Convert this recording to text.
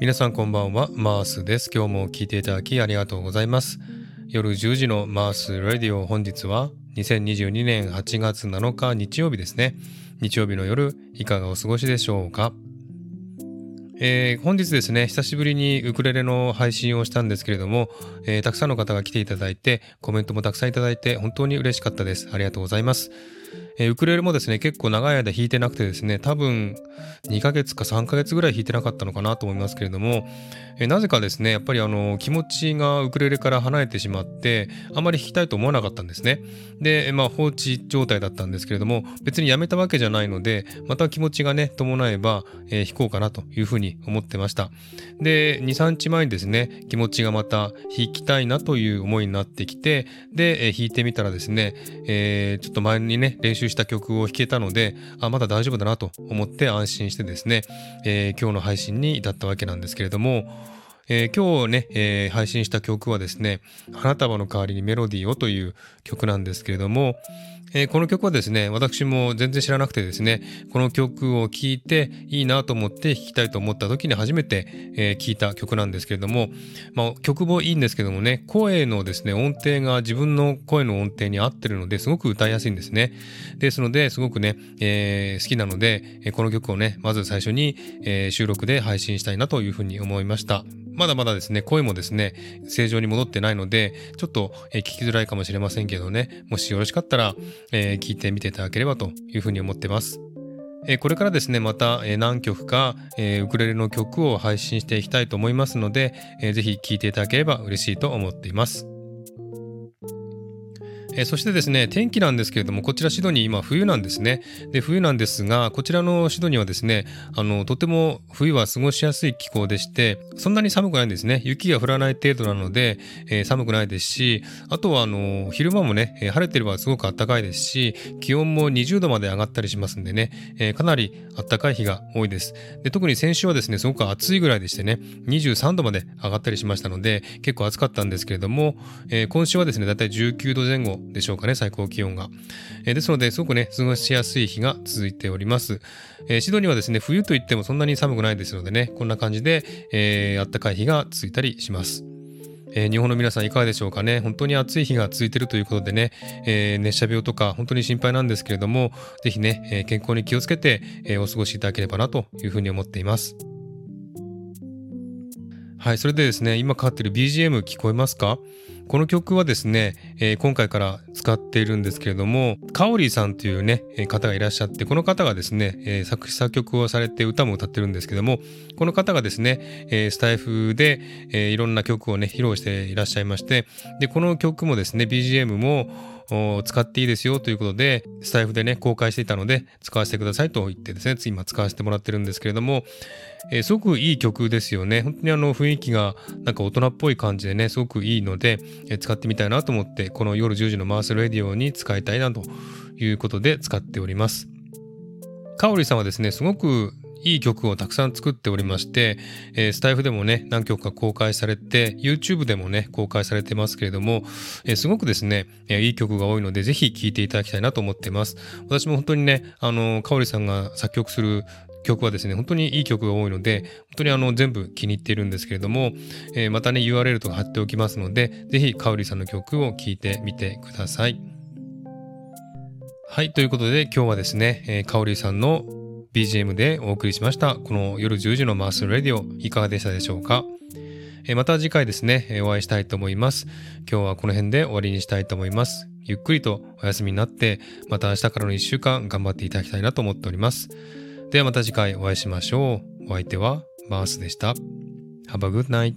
皆さんこんばんは、マースです。今日も聞いていただきありがとうございます。夜10時のマースラディオ本日は2022年8月7日日曜日ですね。日曜日の夜いかがお過ごしでしょうか？えー、本日ですね、久しぶりにウクレレの配信をしたんですけれども、えー、たくさんの方が来ていただいて、コメントもたくさんいただいて、本当に嬉しかったです。ありがとうございます。えー、ウクレレもですね、結構長い間弾いてなくてですね、多分2ヶ月か3ヶ月ぐらい弾いてなかったのかなと思いますけれども、えー、なぜかですね、やっぱりあの、気持ちがウクレレから離れてしまって、あまり弾きたいと思わなかったんですね。で、まあ放置状態だったんですけれども、別にやめたわけじゃないので、また気持ちがね、伴えば、えー、弾こうかなというふうに思ってました。で、2、3日前にですね、気持ちがまた弾きたいなという思いになってきて、で、えー、弾いてみたらですね、えー、ちょっと前にね、練習した曲を弾けたので、あ、まだ大丈夫だなと思って安心してですね、えー、今日の配信に至ったわけなんですけれども、えー、今日ね、えー、配信した曲はですね、花束の代わりにメロディーをという曲なんですけれども、えー、この曲はですね、私も全然知らなくてですね、この曲を聴いていいなと思って弾きたいと思った時に初めて、えー、聴いた曲なんですけれども、まあ、曲もいいんですけどもね、声のですね、音程が自分の声の音程に合ってるので、すごく歌いやすいんですね。ですので、すごくね、えー、好きなので、この曲をね、まず最初に、え、収録で配信したいなというふうに思いました。まだまだですね、声もですね、正常に戻ってないので、ちょっと、え聞きづらいかもしれませんけどね、もしよろしかったら、えー、聞いてみていただければというふうに思ってます。えこれからですね、また、え何曲か、えウクレレの曲を配信していきたいと思いますので、えー、ぜひ聴いていただければ嬉しいと思っています。えそしてですね、天気なんですけれども、こちらシドニー今冬なんですね。で、冬なんですが、こちらのシドニーはですね、あの、とても冬は過ごしやすい気候でして、そんなに寒くないんですね。雪が降らない程度なので、えー、寒くないですし、あとはあの、昼間もね、晴れてればすごく暖かいですし、気温も20度まで上がったりしますんでね、えー、かなり暖かい日が多いです。で、特に先週はですね、すごく暑いぐらいでしてね、23度まで上がったりしましたので、結構暑かったんですけれども、えー、今週はですね、だいたい19度前後でしょうかね、最高気温が。えー、ですので、すごくね、過ごしやすい日が続いております。えー、シドニーはですね、冬といってもそんなに寒くないですのでね、こんな感じで、えー、暖かい日が続いたりします。えー、日本の皆さんいかがでしょうかね？本当に暑い日が続いているということでね、えー、熱射病とか本当に心配なんですけれども、ぜひね、えー、健康に気をつけて、えお過ごしいただければなというふうに思っています。はい、それでですね、今かかっている BGM 聞こえますか？この曲はですね、えー、今回から使っているんですけれども、カオリーさんというね、方がいらっしゃって、この方がですね、えー、作詞作曲をされて歌も歌ってるんですけども、この方がですね、えー、スタイフで、えいろんな曲をね、披露していらっしゃいまして、で、この曲もですね、BGM も、使っていいですよということで、スタイフでね、公開していたので、使わせてくださいと言ってですね、今使わせてもらってるんですけれども、えー、すごくいい曲ですよね。本当にあの雰囲気がなんか大人っぽい感じでね、すごくいいので、えー、使ってみたいなと思って、この夜10時のマースレディオに使いたいなということで使っております。かおりさんはですね、すごくいい曲をたくさん作っておりまして、えー、スタイフでもね、何曲か公開されて、YouTube でもね、公開されてますけれども、えー、すごくですね、えー、いい曲が多いので、ぜひ聴いていただきたいなと思っています。私も本当にね、あの、かおりさんが作曲する曲はですね、本当にいい曲が多いので、本当にあの全部気に入っているんですけれども、えー、またね、URL とか貼っておきますので、ぜひかおりさんの曲を聴いてみてください。はい、ということで今日はですね、えー、かおりさんの BGM でお送りしました。この夜10時のマースレディオ、いかがでしたでしょうか？えまた次回ですね、お会いしたいと思います。今日はこの辺で終わりにしたいと思います。ゆっくりとお休みになって、また明日からの1週間頑張っていただきたいなと思っております。ではまた次回お会いしましょう。お相手はマースでした。Have a good night.